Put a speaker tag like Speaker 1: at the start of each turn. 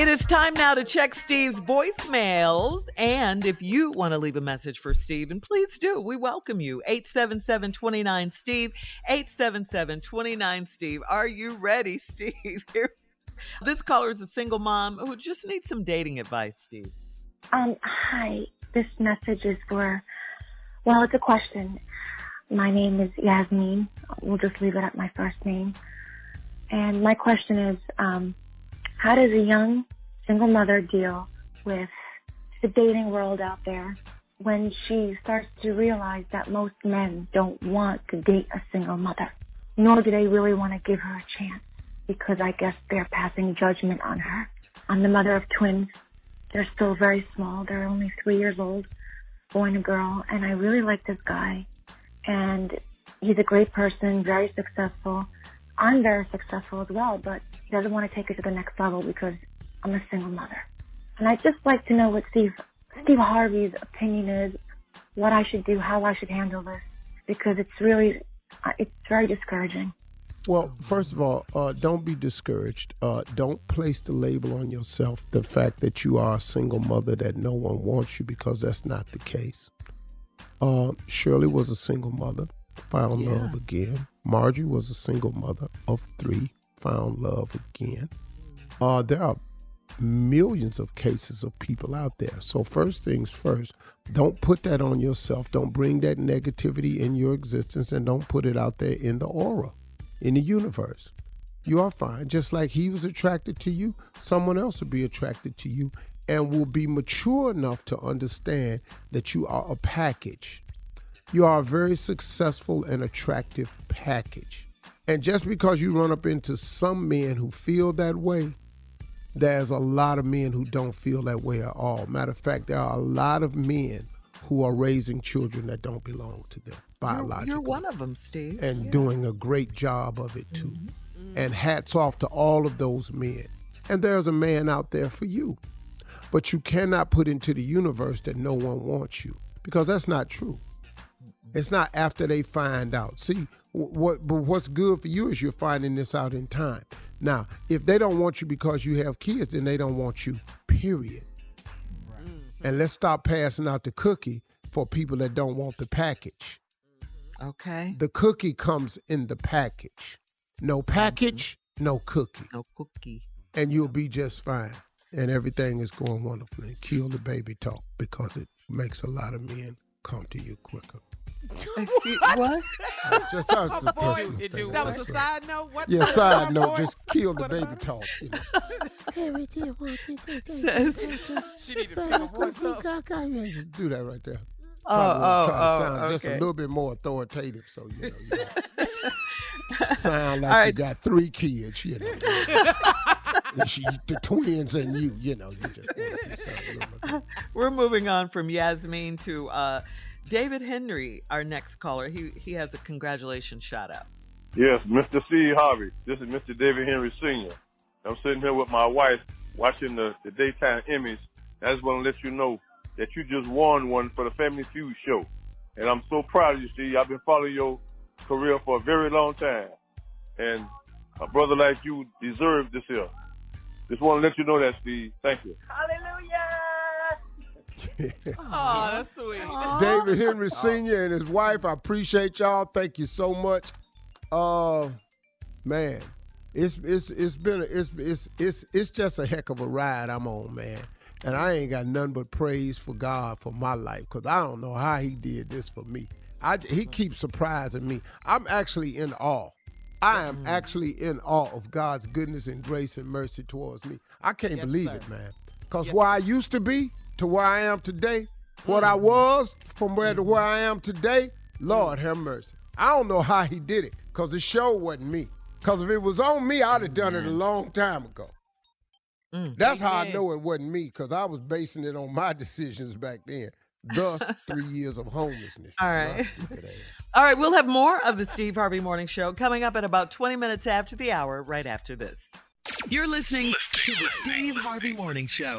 Speaker 1: It is time now to check Steve's voicemails. And if you want to leave a message for Steve, and please do, we welcome you. 877 29 Steve, 877 29 Steve. Are you ready, Steve? this caller is a single mom who just needs some dating advice, Steve.
Speaker 2: Um, hi. This message is for, well, it's a question. My name is Yasmin. We'll just leave it at my first name. And my question is, um, how does a young single mother deal with the dating world out there when she starts to realize that most men don't want to date a single mother, nor do they really want to give her a chance because I guess they're passing judgment on her. I'm the mother of twins. They're still very small. They're only three years old, boy and a girl, and I really like this guy. And he's a great person, very successful. I'm very successful as well, but he doesn't want to take it to the next level because I'm a single mother. And I'd just like to know what Steve, Steve Harvey's opinion is, what I should do, how I should handle this, because it's really, uh, it's very discouraging.
Speaker 3: Well, first of all, uh, don't be discouraged. Uh, don't place the label on yourself, the fact that you are a single mother, that no one wants you, because that's not the case. Uh, Shirley was a single mother, found yeah. love again. Marjorie was a single mother of three, found love again. Uh, there are millions of cases of people out there. So, first things first, don't put that on yourself. Don't bring that negativity in your existence and don't put it out there in the aura, in the universe. You are fine. Just like he was attracted to you, someone else will be attracted to you and will be mature enough to understand that you are a package. You are a very successful and attractive package. And just because you run up into some men who feel that way, there's a lot of men who don't feel that way at all. Matter of fact, there are a lot of men who are raising children that don't belong to them biologically.
Speaker 1: You're, one of them, Steve.
Speaker 3: And yeah. doing a great job of it too. Mm-hmm. And hats off to all of those men. And there's a man out there for you. But you cannot put into the universe that no one wants you because that's not true. It's not after they find out. See, what but what's good for you is you're finding this out in time. Now, if they don't want you because you have kids, then they don't want you, period. Mm-hmm. And let's stop passing out the cookie for people that don't want the package.
Speaker 1: Okay.
Speaker 3: The cookie comes in the package. No mm-hmm. package, no cookie.
Speaker 1: No cookie.
Speaker 3: And you'll be just fine. And everything is going wonderfully. Kill the baby talk because it makes a lot of men come to you quicker.
Speaker 1: Excuse, what?
Speaker 3: Just that's a
Speaker 4: Boy,
Speaker 3: personal
Speaker 4: it do
Speaker 1: That was a
Speaker 3: it.
Speaker 1: side note. What?
Speaker 3: Yeah, side note, just kill the baby talk. You know.
Speaker 4: She need to pick her voice up.
Speaker 3: Just do that right there.
Speaker 1: Oh,
Speaker 3: Probably
Speaker 1: oh,
Speaker 3: try to
Speaker 1: oh,
Speaker 3: sound just a little bit more authoritative, so you know. You sound like
Speaker 1: All
Speaker 3: you got three kids, you know. She, the twins and you, you know. You just want to sound a.
Speaker 1: We're moving on from Yasmin to uh, David Henry, our next caller. He he has a congratulations shout out.
Speaker 5: Yes, Mr. Steve Harvey. This is Mr. David Henry Sr. I'm sitting here with my wife watching the, the daytime Emmys. I just want to let you know that you just won one for the Family Feud show. And I'm so proud of you, Steve. I've been following your career for a very long time. And a brother like you deserves this here. Just want to let you know that, Steve. Thank you.
Speaker 4: Oh, that's sweet.
Speaker 3: David Henry Sr. and his wife, I appreciate y'all. Thank you so much. Uh man, it's it's it's been a, it's it's it's it's just a heck of a ride I'm on, man. And I ain't got nothing but praise for God for my life because I don't know how He did this for me. I He keeps surprising me. I'm actually in awe. I am actually in awe of God's goodness and grace and mercy towards me. I can't
Speaker 4: Yes,
Speaker 3: believe
Speaker 4: sir.
Speaker 3: it, man. Because where I used to be to where I am today, what I mm-hmm. was from where to where I am today, Lord have mercy. I don't know how he did it because the show wasn't me. Because if it was on me, I'd have done it a mm-hmm. long time ago. Mm, That's how I know it wasn't me because I was basing it on my decisions back then. Thus, three years of homelessness.
Speaker 1: All
Speaker 3: My
Speaker 1: right.
Speaker 3: stupid ass.
Speaker 1: All right, we'll have more of the Steve Harvey Morning Show coming up at about 20 minutes after the hour, right after this.
Speaker 6: You're listening to the Steve Harvey Morning Show.